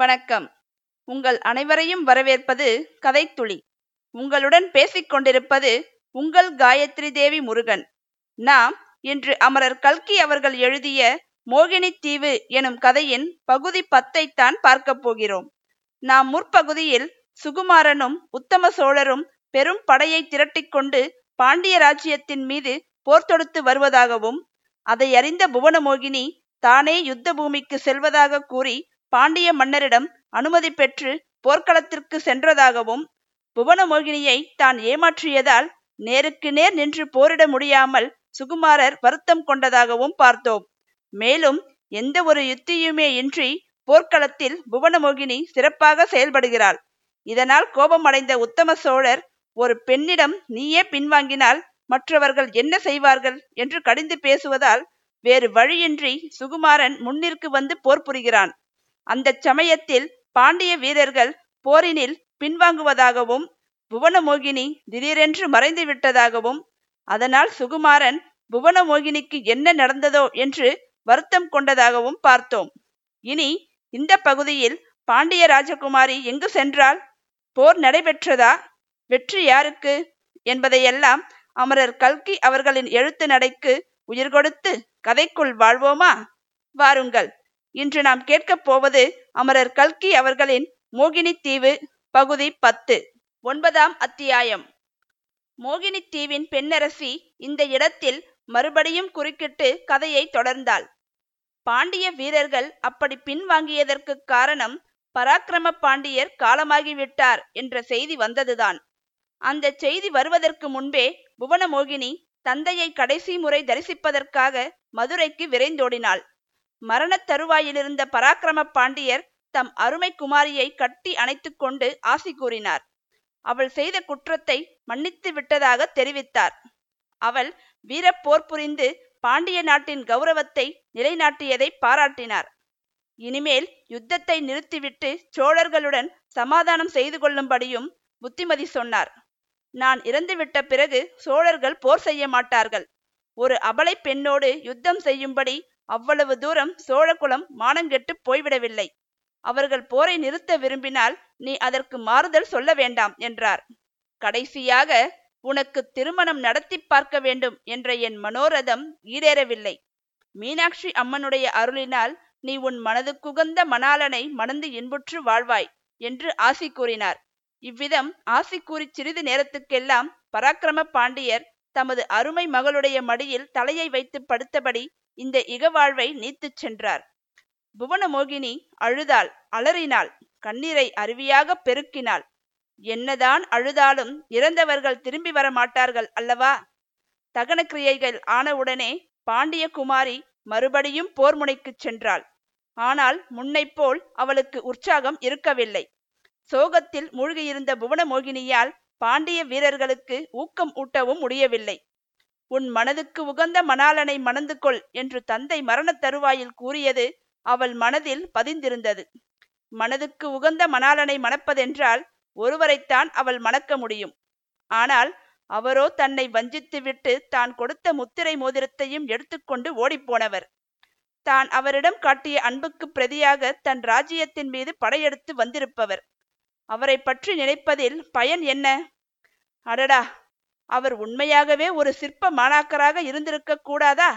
வணக்கம். உங்கள் அனைவரையும் வரவேற்பது கதைத்துளி. உங்களுடன் பேசிக்கொண்டிருப்பது உங்கள் காயத்ரி தேவி முருகன். நாம் இன்று அமரர் கல்கி அவர்கள் எழுதிய மோகினி தீவு எனும் கதையின் பகுதி பத்தைத்தான் பார்க்கப் போகிறோம். நாம் முற்பகுதியில் சுகுமாரனும் உத்தம சோழரும் பெரும் படையை திரட்டிக்கொண்டு பாண்டிய ராஜ்யத்தின் மீது போர் தொடுத்து வருவதாகவும் அதை அறிந்த புவனமோகினி தானே யுத்த பூமிக்கு செல்வதாக கூறி பாண்டிய மன்னரிடம் அனுமதி பெற்று போர்க்களத்திற்கு சென்றதாகவும் புவனமோகினியை தான் ஏமாற்றியதால் நேருக்கு நேர் நின்று போரிட முடியாமல் சுகுமாரர் வருத்தம் கொண்டதாகவும் பார்த்தோம். மேலும் எந்த ஒரு யுத்தியுமே இன்றி போர்க்களத்தில் புவனமோகினி சிறப்பாக செயல்படுகிறாள். இதனால் கோபமடைந்த உத்தம சோழர் ஒரு பெண்ணிடம் நீயே பின்வாங்கினால் மற்றவர்கள் என்ன செய்வார்கள்? என்று கடிந்து பேசுவதால் வேறு வழியின்றி சுகுமாரன் முன்னிற்கு வந்து போர் புரிகிறான். அந்த சமயத்தில் பாண்டிய வீரர்கள் போரினில் பின்வாங்குவதாகவும் புவனமோகினி திடீரென்று மறைந்து விட்டதாகவும் அதனால் சுகுமாரன் புவனமோகினிக்கு என்ன நடந்ததோ என்று வருத்தம் கொண்டதாகவும் பார்த்தோம். இனி இந்த பகுதியில் பாண்டிய ராஜகுமாரி எங்கு சென்றால்? போர் நடைபெற்றதா? வெற்றி யாருக்கு? என்பதையெல்லாம் அமரர் கல்கி அவர்களின் எழுத்து நடைக்கு உயிர் கொடுத்து கதைக்குள் வாழ்வோமா? வாருங்கள். இன்று நாம் கேட்கப் போவது அமரர் கல்கி அவர்களின் மோகினி தீவு பகுதி பத்து ஒன்பதாம் அத்தியாயம். மோகினி தீவின் பெண்ணரசி இந்த இடத்தில் மறுபடியும் குறுக்கிட்டு கதையை தொடர்ந்தாள். பாண்டிய வீரர்கள் அப்படி பின்வாங்கியதற்கு காரணம் பராக்கிரம பாண்டியர் காலமாகிவிட்டார் என்ற செய்தி வந்ததுதான். அந்த செய்தி வருவதற்கு முன்பே புவனமோகினி தந்தையை கடைசி முறை தரிசிப்பதற்காக மதுரைக்கு விரைந்தோடினாள். மரணத் தருவாயிலிருந்த பராக்கிரம பாண்டியர் தம் அருமை குமாரியை கட்டி அணைத்து கொண்டு ஆசி கூறினார். அவள் செய்த குற்றத்தை மன்னித்து விட்டதாக தெரிவித்தார். அவள் வீரப்போர் புரிந்து பாண்டிய நாட்டின் கௌரவத்தை நிலைநாட்டியதை பாராட்டினார். இனிமேல் யுத்தத்தை நிறுத்திவிட்டு சோழர்களுடன் சமாதானம் செய்து கொள்ளும்படியும் புத்திமதி சொன்னார். நான் இறந்துவிட்ட பிறகு சோழர்கள் போர் செய்ய மாட்டார்கள். ஒரு அபலை பெண்ணோடு யுத்தம் செய்யும்படி அவ்வளவு தூரம் சோழகுலம் மானங்கெட்டு போய்விடவில்லை. அவர்கள் போரை நிறுத்த விரும்பினால் நீ அதற்கு மாறுதல் சொல்ல வேண்டாம் என்றார். கடைசியாக உனக்கு திருமணம் நடத்தி பார்க்க வேண்டும் என்ற என் மனோரதம் ஈடேறவில்லை. மீனாட்சி அம்மனுடைய அருளினால் நீ உன் மனதுக்குகந்த மணாளனை மணந்து இன்புற்று வாழ்வாய் என்று ஆசி கூறினார். இவ்விதம் ஆசி கூறி சிறிது நேரத்துக்கெல்லாம் பராக்கிரம பாண்டியர் தமது அருமை மகளுடைய மடியில் தலையை வைத்து படுத்தபடி இந்த இகவாழ்வை நீத்துச் சென்றார். புவனமோகினி அழுதாள் அலறினாள் கண்ணீரை அருவியாக பெருக்கினாள். என்னதான் அழுதாலும் இறந்தவர்கள் திரும்பி வர மாட்டார்கள் அல்லவா? தகன கிரியைகள் ஆனவுடனே பாண்டிய குமாரி மறுபடியும் போர் முனைக்குச் சென்றாள். ஆனால் முன்னைப்போல் அவளுக்கு உற்சாகம் இருக்கவில்லை. சோகத்தில் மூழ்கியிருந்த புவனமோகினியால் பாண்டிய வீரர்களுக்கு ஊக்கம் ஊட்டவும் முடியவில்லை. உன் மனதுக்கு உகந்த மணாலனை மணந்து கொள் என்று தந்தை மரணத் தருவாயில் கூறியது அவள் மனதில் பதிந்திருந்தது. மனதுக்கு உகந்த மணாலனை மணப்பதென்றால் ஒருவரைத்தான் அவள் மணக்க முடியும். ஆனால் அவரோ தன்னை வஞ்சித்துவிட்டு தான் கொடுத்த முத்திரை மோதிரத்தையும் எடுத்துக்கொண்டு ஓடிப்போனவர். தான் அவரிடம் காட்டிய அன்புக்கு பிரதியாக தன் ராஜ்யத்தின் மீது படையெடுத்து வந்திருப்பவர். அவரை பற்றி நினைப்பதில் பயன் என்ன? அடடா! அவர் உண்மையாகவே ஒரு சிற்ப மாணாக்கராக இருந்திருக்க கூடாதா?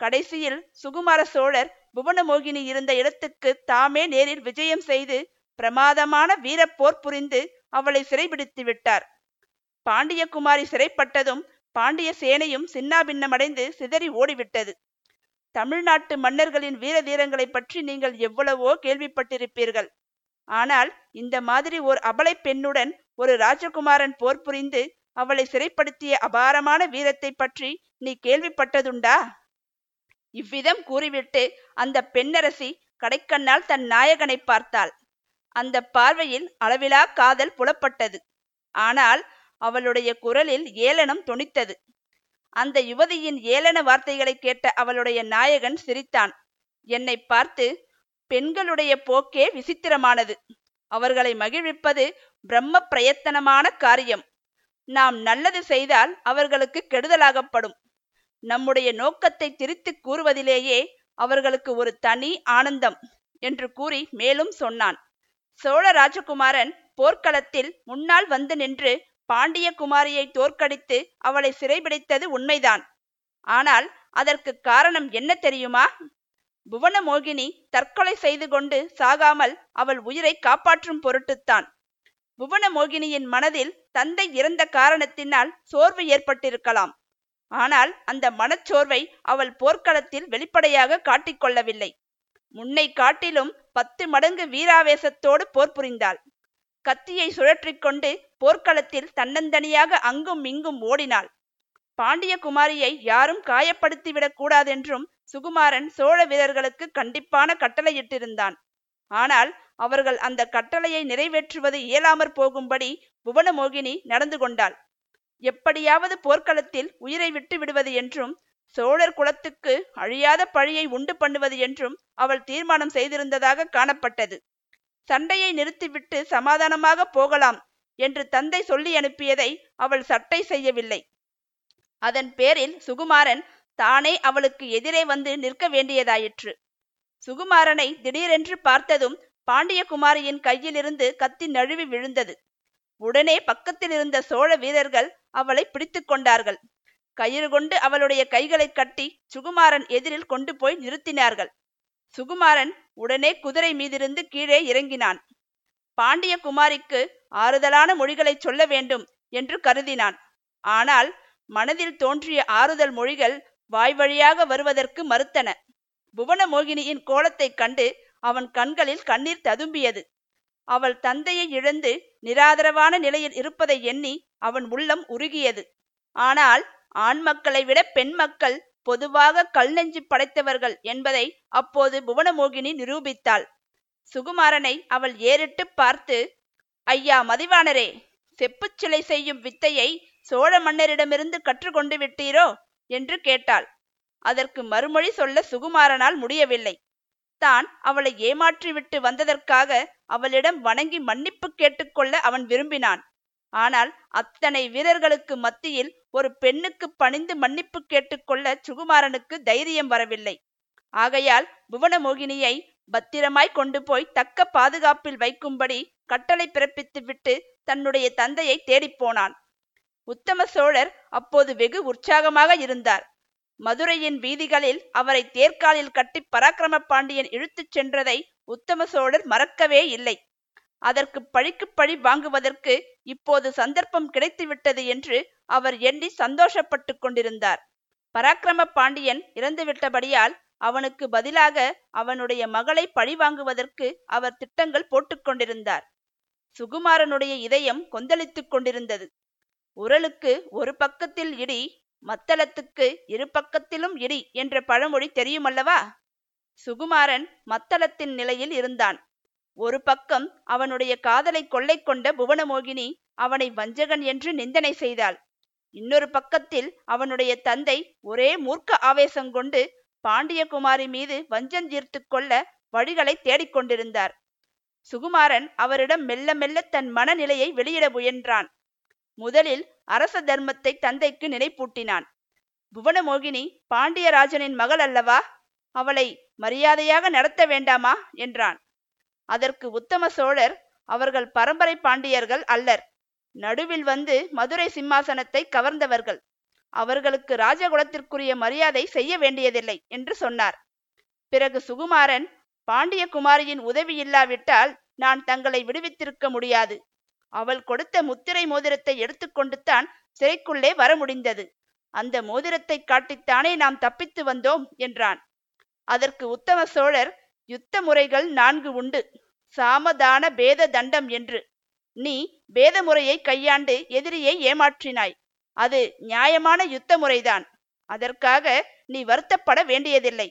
கடைசியில் சுகுமார சோழர் புவனமோகினி இருந்த இடத்துக்கு தாமே நேரில் விஜயம் செய்து பிரமாதமான வீரப்போர் புரிந்து அவளை சிறைபிடித்து விட்டார். பாண்டிய குமாரி சிறைப்பட்டதும் பாண்டிய சேனையும் சின்னாபின்னமடைந்து சிதறி ஓடிவிட்டது. தமிழ்நாட்டு மன்னர்களின் வீர தீரங்களை பற்றி நீங்கள் எவ்வளவோ கேள்விப்பட்டிருப்பீர்கள். ஆனால் இந்த மாதிரி ஓர் அபலை பெண்ணுடன் ஒரு ராஜகுமாரன் போர் புரிந்து அவளை சிறைப்படுத்திய அபாரமான வீரத்தை பற்றி நீ கேள்விப்பட்டதுண்டா? இவ்விதம் கூறிவிட்டு அந்த பெண்ணரசி கடைக்கண்ணால் தன் நாயகனை பார்த்தாள். அந்த பார்வையில் அளவிலா காதல் புலப்பட்டது. ஆனால் அவளுடைய குரலில் ஏளனம் தொனித்தது. அந்த யுவதியின் ஏளன வார்த்தைகளை கேட்ட அவளுடைய நாயகன் சிரித்தான். என்னை பார்த்து பெண்களுடைய போக்கே விசித்திரமானது. அவர்களை மகிழ்விப்பது பிரம்ம பிரயத்தனமான காரியம். நாம் நல்லது செய்தால் அவர்களுக்கு கெடுதலாகப்படும். நம்முடைய நோக்கத்தை திரித்துக் கூறுவதிலேயே அவர்களுக்கு ஒரு தனி ஆனந்தம் என்று கூறி மேலும் சொன்னான். சோழ ராஜகுமாரன் போர்க்களத்தில் முன்னால் வந்து நின்று பாண்டிய குமாரியை தோற்கடித்து அவளை சிறைபிடித்தது உண்மைதான். ஆனால் அதற்கு காரணம் என்ன தெரியுமா? புவனமோகினி தற்கொலை செய்து கொண்டு சாகாமல் அவள் உயிரை காப்பாற்றும் பொருட்டுத்தான். புவனமோகினியின் மனதில் தந்தை இறந்த காரணத்தினால் சோர்வு ஏற்பட்டிருக்கலாம். ஆனால் அந்த மனச்சோர்வை அவள் போர்க்களத்தில் வெளிப்படையாக காட்டிக்கொள்ளவில்லை முன்னை காட்டிலும் பத்து மடங்கு வீராவேசத்தோடு போர் புரிந்தாள். கத்தியை சுழற்றிக்கொண்டு போர்க்களத்தில் தன்னந்தனியாக அங்கும் இங்கும் ஓடினாள். பாண்டிய குமாரியை யாரும் காயப்படுத்திவிடக் கூடாதென்றும் சுகுமாரன் சோழ வீரர்களுக்கு கண்டிப்பான கட்டளையிட்டிருந்தான். ஆனால் அவர்கள் அந்த கட்டளையை நிறைவேற்றுவது இயலாமற் போகும்படி புவனமோகினி நடந்து கொண்டாள். எப்படியாவது போர்க்களத்தில் உயிரை விட்டு விடுவது என்றும் சோழர் குலத்துக்கு அழியாத பழியை உண்டு பண்ணுவது என்றும் அவள் தீர்மானம் செய்திருந்ததாக காணப்பட்டது. சண்டையை நிறுத்திவிட்டு சமாதானமாக போகலாம் என்று தந்தை சொல்லி அனுப்பியதை அவள் சட்டை செய்யவில்லை. அதன் பேரில் சுகுமாரன் தானே அவளுக்கு எதிரே வந்து நிற்க வேண்டியதாயிற்று. சுகுமாரனை திடீரென்று பார்த்ததும் பாண்டிய குமாரியின் கையிலிருந்து கத்தி நழுவி விழுந்தது. உடனே பக்கத்தில் இருந்த சோழ வீரர்கள் அவளை பிடித்து கொண்டார்கள். கயிறு கொண்டு அவளுடைய கைகளை கட்டி சுகுமாரன் எதிரில் கொண்டு போய் நிறுத்தினார்கள். சுகுமாரன் உடனே குதிரை மீதிருந்து கீழே இறங்கினான். பாண்டிய குமாரிக்கு ஆறுதலான மொழிகளை சொல்ல வேண்டும் என்று கருதினான். ஆனால் மனதில் தோன்றிய ஆறுதல் மொழிகள் வாய் வழியாக வருவதற்கு மறுத்தன. புவனமோகினியின் கோலத்தைக் கண்டு அவன் கண்களில் கண்ணீர் ததும்பியது. அவள் தந்தையை இழந்து நிராதரவான நிலையில் இருப்பதை எண்ணி அவன் உள்ளம் உருகியது. ஆனால் ஆண் மக்களை விட பெண் மக்கள் பொதுவாக கல் நெஞ்சு படைத்தவர்கள் என்பதை அப்போது புவனமோகினி நிரூபித்தாள். சுகுமாரனை அவள் ஏறிட்டு பார்த்து ஐயா மதிவானரே செப்புச் சிலை செய்யும் வித்தையை சோழ மன்னரிடமிருந்து கற்றுக்கொண்டு விட்டீரோ? என்று கேட்டாள். அதற்கு மறுமொழி சொல்ல சுகுமாரனால் முடியவில்லை. தான் அவளை ஏமாற்றிவிட்டு வந்ததற்காக அவளிடம் வணங்கி மன்னிப்பு கேட்டுக்கொள்ள அவன் விரும்பினான். ஆனால் அத்தனை வீரர்களுக்கு மத்தியில் ஒரு பெண்ணுக்கு பணிந்து மன்னிப்பு கேட்டுக்கொள்ள சுகுமாரனுக்கு தைரியம் வரவில்லை. ஆகையால் புவனமோகினியை பத்திரமாய் கொண்டு போய் தக்க பாதுகாப்பில் வைக்கும்படி கட்டளை பிறப்பித்துவிட்டு தன்னுடைய தந்தையை தேடிப்போனான் உத்தம சோழர் அப்போது வெகு உற்சாகமாக இருந்தார். மதுரையின் வீதிகளில் அவரை தேர்காலில் கட்டி பராக்கிரம பாண்டியன் இழுத்துச் சென்றதை உத்தம சோழர் மறக்கவே இல்லை. அதற்கு பழிக்கு பழி வாங்குவதற்கு இப்போது சந்தர்ப்பம் கிடைத்துவிட்டது என்று அவர் எண்ணி சந்தோஷப்பட்டு கொண்டிருந்தார். பராக்கிரம பாண்டியன் இறந்துவிட்டபடியால் அவனுக்கு பதிலாக அவனுடைய மகளை பழி வாங்குவதற்கு அவர் திட்டங்கள் போட்டுக்கொண்டிருந்தார் சுகுமாரனுடைய இதயம் கொந்தளித்துக் கொண்டிருந்தது. உரலுக்கு ஒரு பக்கத்தில் இடி மத்தளத்துக்கு இரு பக்கத்திலும் இடி என்ற பழமொழி தெரியுமல்லவா? சுகுமாரன் மத்தளத்தின் நிலையில் இருந்தான். ஒரு பக்கம் அவனுடைய காதலை கொள்ளை கொண்ட புவனமோகினி அவனை வஞ்சகன் என்று நிந்தனை செய்தாள். இன்னொரு பக்கத்தில் அவனுடைய தந்தை ஒரே மூர்க்க ஆவேசம் கொண்டு பாண்டியகுமாரி மீது வஞ்சம் தீர்த்து கொள்ள வழிகளை தேடிக்கொண்டிருந்தார் சுகுமாரன் அவரிடம் மெல்ல மெல்ல தன் மனநிலையை வெளியிட முயன்றான். முதலில் அரச தர்மத்தை தந்தைக்கு நினைப்பூட்டினான். புவனமோகினி பாண்டியராஜனின் மகள் அல்லவா? அவளை மரியாதையாக நடத்த வேண்டாமா? என்றான். அதற்கு உத்தம சோழர் அவர்கள் பரம்பரை பாண்டியர்கள் அல்லர். நடுவில் வந்து மதுரை சிம்மாசனத்தை கவர்ந்தவர்கள். அவர்களுக்கு ராஜகுலத்திற்குரிய மரியாதை செய்ய வேண்டியதில்லை என்று சொன்னார். பிறகு சுகுமாரன் பாண்டிய குமாரியின் உதவி இல்லாவிட்டால் நான் தங்களை விடுவித்திருக்க முடியாது. அவள் கொடுத்த முத்திரை மோதிரத்தை எடுத்துக்கொண்டு தான் சிறைக்குள்ளே வர முடிந்தது அந்த மோதிரத்தை காட்டித்தானே நாம் தப்பித்து வந்தோம் என்றான். அதற்கு உத்தம சோழர் யுத்த முறைகள் நான்கு உண்டு. சாமதான பேத தண்டம் என்று. நீ பேத முறையை கையாண்டு எதிரியை ஏமாற்றினாய். அது நியாயமான யுத்த முறைதான். அதற்காக நீ வருத்தப்பட வேண்டியதில்லை.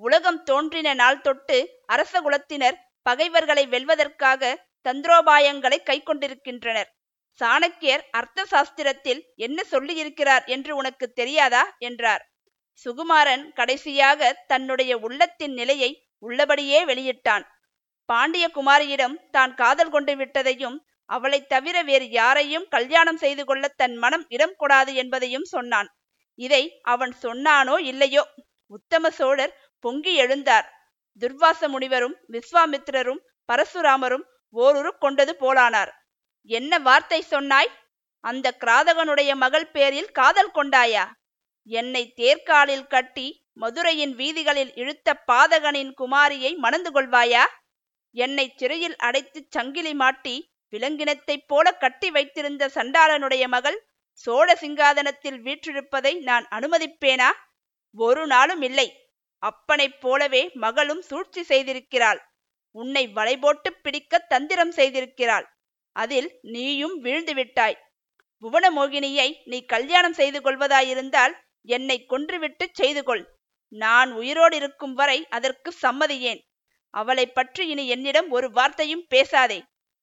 உலகம் தோன்றின நாள் தொட்டு அரச குலத்தினர் பகைவர்களை வெல்வதற்காக தந்திரோபாயங்களை கை கொண்டிருக்கின்றனர் சாணக்கியர் அர்த்த சாஸ்திரத்தில் என்ன சொல்லியிருக்கிறார் என்று உனக்கு தெரியாதா? என்றார். சுகுமாரன் கடைசியாக தன்னுடைய உள்ளத்தின் நிலையை உள்ளபடியே வெளியிட்டான். பாண்டிய குமாரியிடம் தான் காதல் கொண்டு விட்டதையும் அவளை தவிர வேறு யாரையும் கல்யாணம் செய்து கொள்ள தன் மனம் இடம் கொடாது என்பதையும் சொன்னான். இதை அவன் சொன்னானோ இல்லையோ? உத்தம சோழர் பொங்கி எழுந்தார். துர்வாச முனிவரும் விஸ்வாமித்திரரும் பரசுராமரும் ஓருரு கொண்டது போலானார். என்ன வார்த்தை சொன்னாய்? அந்த கிராதகனுடைய மகள் பேரில் காதல் கொண்டாயா? என்னை தேர்காலில் கட்டி மதுரையின் வீதிகளில் இழுத்த பாதகனின் குமாரியை மணந்து கொள்வாயா? என்னை சிறையில் அடைத்துச் சங்கிலி மாட்டி விலங்கினத்தைப் போல கட்டி வைத்திருந்த சண்டாளனுடைய மகள் சோழ சிங்காதனத்தில் வீற்றிருப்பதை நான் அனுமதிப்பேனா? ஒரு நாளும் இல்லை. அப்பனைப் போலவே மகளும் சூழ்ச்சி செய்திருக்கிறாள். உன்னை வலைபோட்டு பிடிக்க தந்திரம் செய்திருக்கிறாள். அதில் நீயும் வீழ்ந்து விட்டாய். புவனமோகினியை நீ கல்யாணம் செய்து கொள்வதாயிருந்தால் என்னை கொன்றுவிட்டு செய்து கொள் நான் உயிரோடு இருக்கும் வரை அதற்கு சம்மதியேன். அவளை பற்றி இனி என்னிடம் ஒரு வார்த்தையும் பேசாதே.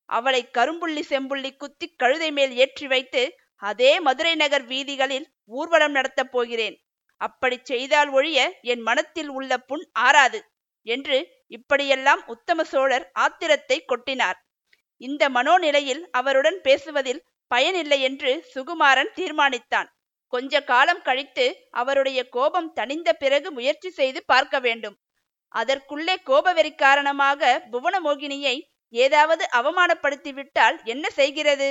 அவளை கரும்புள்ளி செம்புள்ளி குத்தி கழுதை மேல் ஏற்றி வைத்து அதே மதுரை நகர் வீதிகளில் ஊர்வலம் நடத்தப் போகிறேன். அப்படி செய்தால் ஒழிய என் மனத்தில் உள்ள புண் ஆறாது என்று இப்படியெல்லாம் உத்தம சோழர் ஆத்திரத்தை கொட்டினார். இந்த மனோநிலையில் அவருடன் பேசுவதில் பயனில்லை என்று சுகுமாரன் தீர்மானித்தான். கொஞ்ச காலம் கழித்து அவருடைய கோபம் தணிந்த பிறகு முயற்சி செய்து பார்க்க வேண்டும். அதற்குள்ளே கோபவெறி காரணமாக புவனமோகினியை ஏதாவது அவமானப்படுத்தி விட்டால் என்ன செய்கிறது?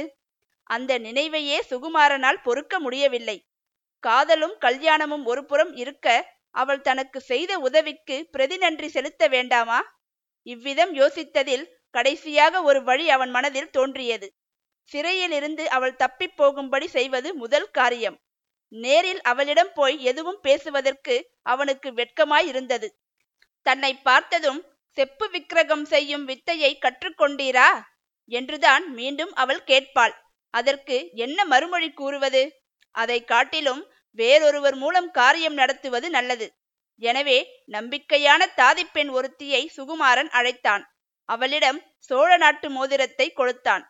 அந்த நினைவையே சுகுமாரனால் பொறுக்க முடியவில்லை. காதலும் கல்யாணமும் ஒரு புறம் இருக்க அவள் தனக்கு செய்த உதவிக்கு பிரதி நன்றி செலுத்த வேண்டாமா? இவ்விதம் யோசித்ததில் கடைசியாக ஒரு வழி அவன் மனதில் தோன்றியது. சிறையிலிருந்து அவள் தப்பிப் போகும்படி செய்வது முதல் காரியம். நேரில் அவளிடம் போய் எதுவும் பேசுவதற்கு அவனுக்கு வெட்கமாயிருந்தது. தன்னை பார்த்ததும் செப்பு விக்கிரகம் செய்யும் வித்தையை கற்றுக்கொண்டீரா? என்றுதான் மீண்டும் அவள் கேட்பாள். அதற்கு என்ன மறுமொழி கூறுவது? அதை காட்டிலும் வேறொருவர் மூலம் காரியம் நடத்துவது நல்லது. எனவே நம்பிக்கையான தாதிப்பெண் ஒருத்தியை சுகுமாரன் அழைத்தான். அவளிடம் சோழ நாட்டு மோதிரத்தை கொடுத்தான்.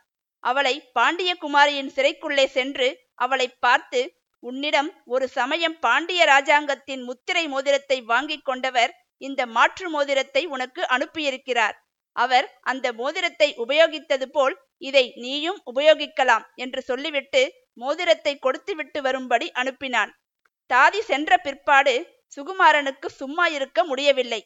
அவளை பாண்டிய குமாரியின் சிறைக்குள்ளே சென்று அவளை பார்த்து உன்னிடம் ஒரு சமயம் பாண்டிய ராஜாங்கத்தின் முத்திரை மோதிரத்தை வாங்கிக் கொண்டவர் இந்த மாற்று மோதிரத்தை உனக்கு அனுப்பியிருக்கிறார். அவர் அந்த மோதிரத்தை உபயோகித்தது போல் இதை நீயும் உபயோகிக்கலாம் என்று சொல்லிவிட்டு மோதிரத்தை கொடுத்துவிட்டு வரும்படி அனுப்பினான். தாதி சென்ற பிற்பாடு சுகுமாரனுக்கு சும்மா இருக்க முடியவில்லை.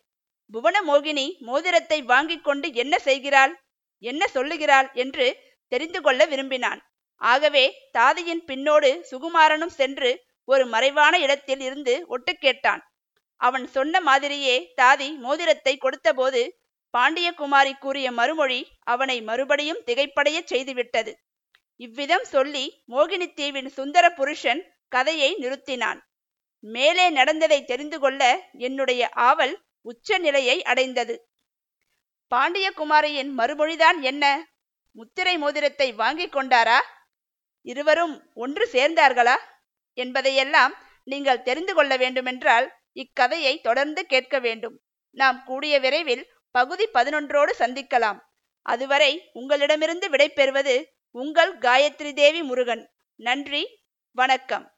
புவனமோகினி மோதிரத்தை வாங்கிக் கொண்டு என்ன செய்கிறாள் என்ன சொல்லுகிறாள் என்று தெரிந்து கொள்ள விரும்பினான். ஆகவே தாதியின் பின்னோடு சுகுமாரனும் சென்று ஒரு மறைவான இடத்தில் இருந்து ஒட்டு கேட்டான். அவன் சொன்ன மாதிரியே தாதி மோதிரத்தை கொடுத்தபோது பாண்டியகுமாரி கூறிய மறுமொழி அவனை மறுபடியும் திகைப்படையச் செய்துவிட்டது. இவ்விதம் சொல்லி மோகினி தீவின் சுந்தர புருஷன் கதையை நிறுத்தினான். மேலே நடந்ததை தெரிந்து கொள்ள என்னுடைய ஆவல் உச்ச நிலையை அடைந்தது. பாண்டியகுமாரியின் மறுமொழிதான் என்ன? முத்திரை மோதிரத்தை வாங்கிக் கொண்டாரா? இருவரும் ஒன்று சேர்ந்தார்களா? என்பதையெல்லாம் நீங்கள் தெரிந்து கொள்ள வேண்டுமென்றால் இக்கதையை தொடர்ந்து கேட்க வேண்டும். நாம் கூடிய விரைவில் பகுதி பதினொன்றோடு சந்திக்கலாம். அதுவரை உங்களிடமிருந்து விடைபெறுவது உங்கள் காயத்ரி தேவி முருகன். நன்றி வணக்கம்.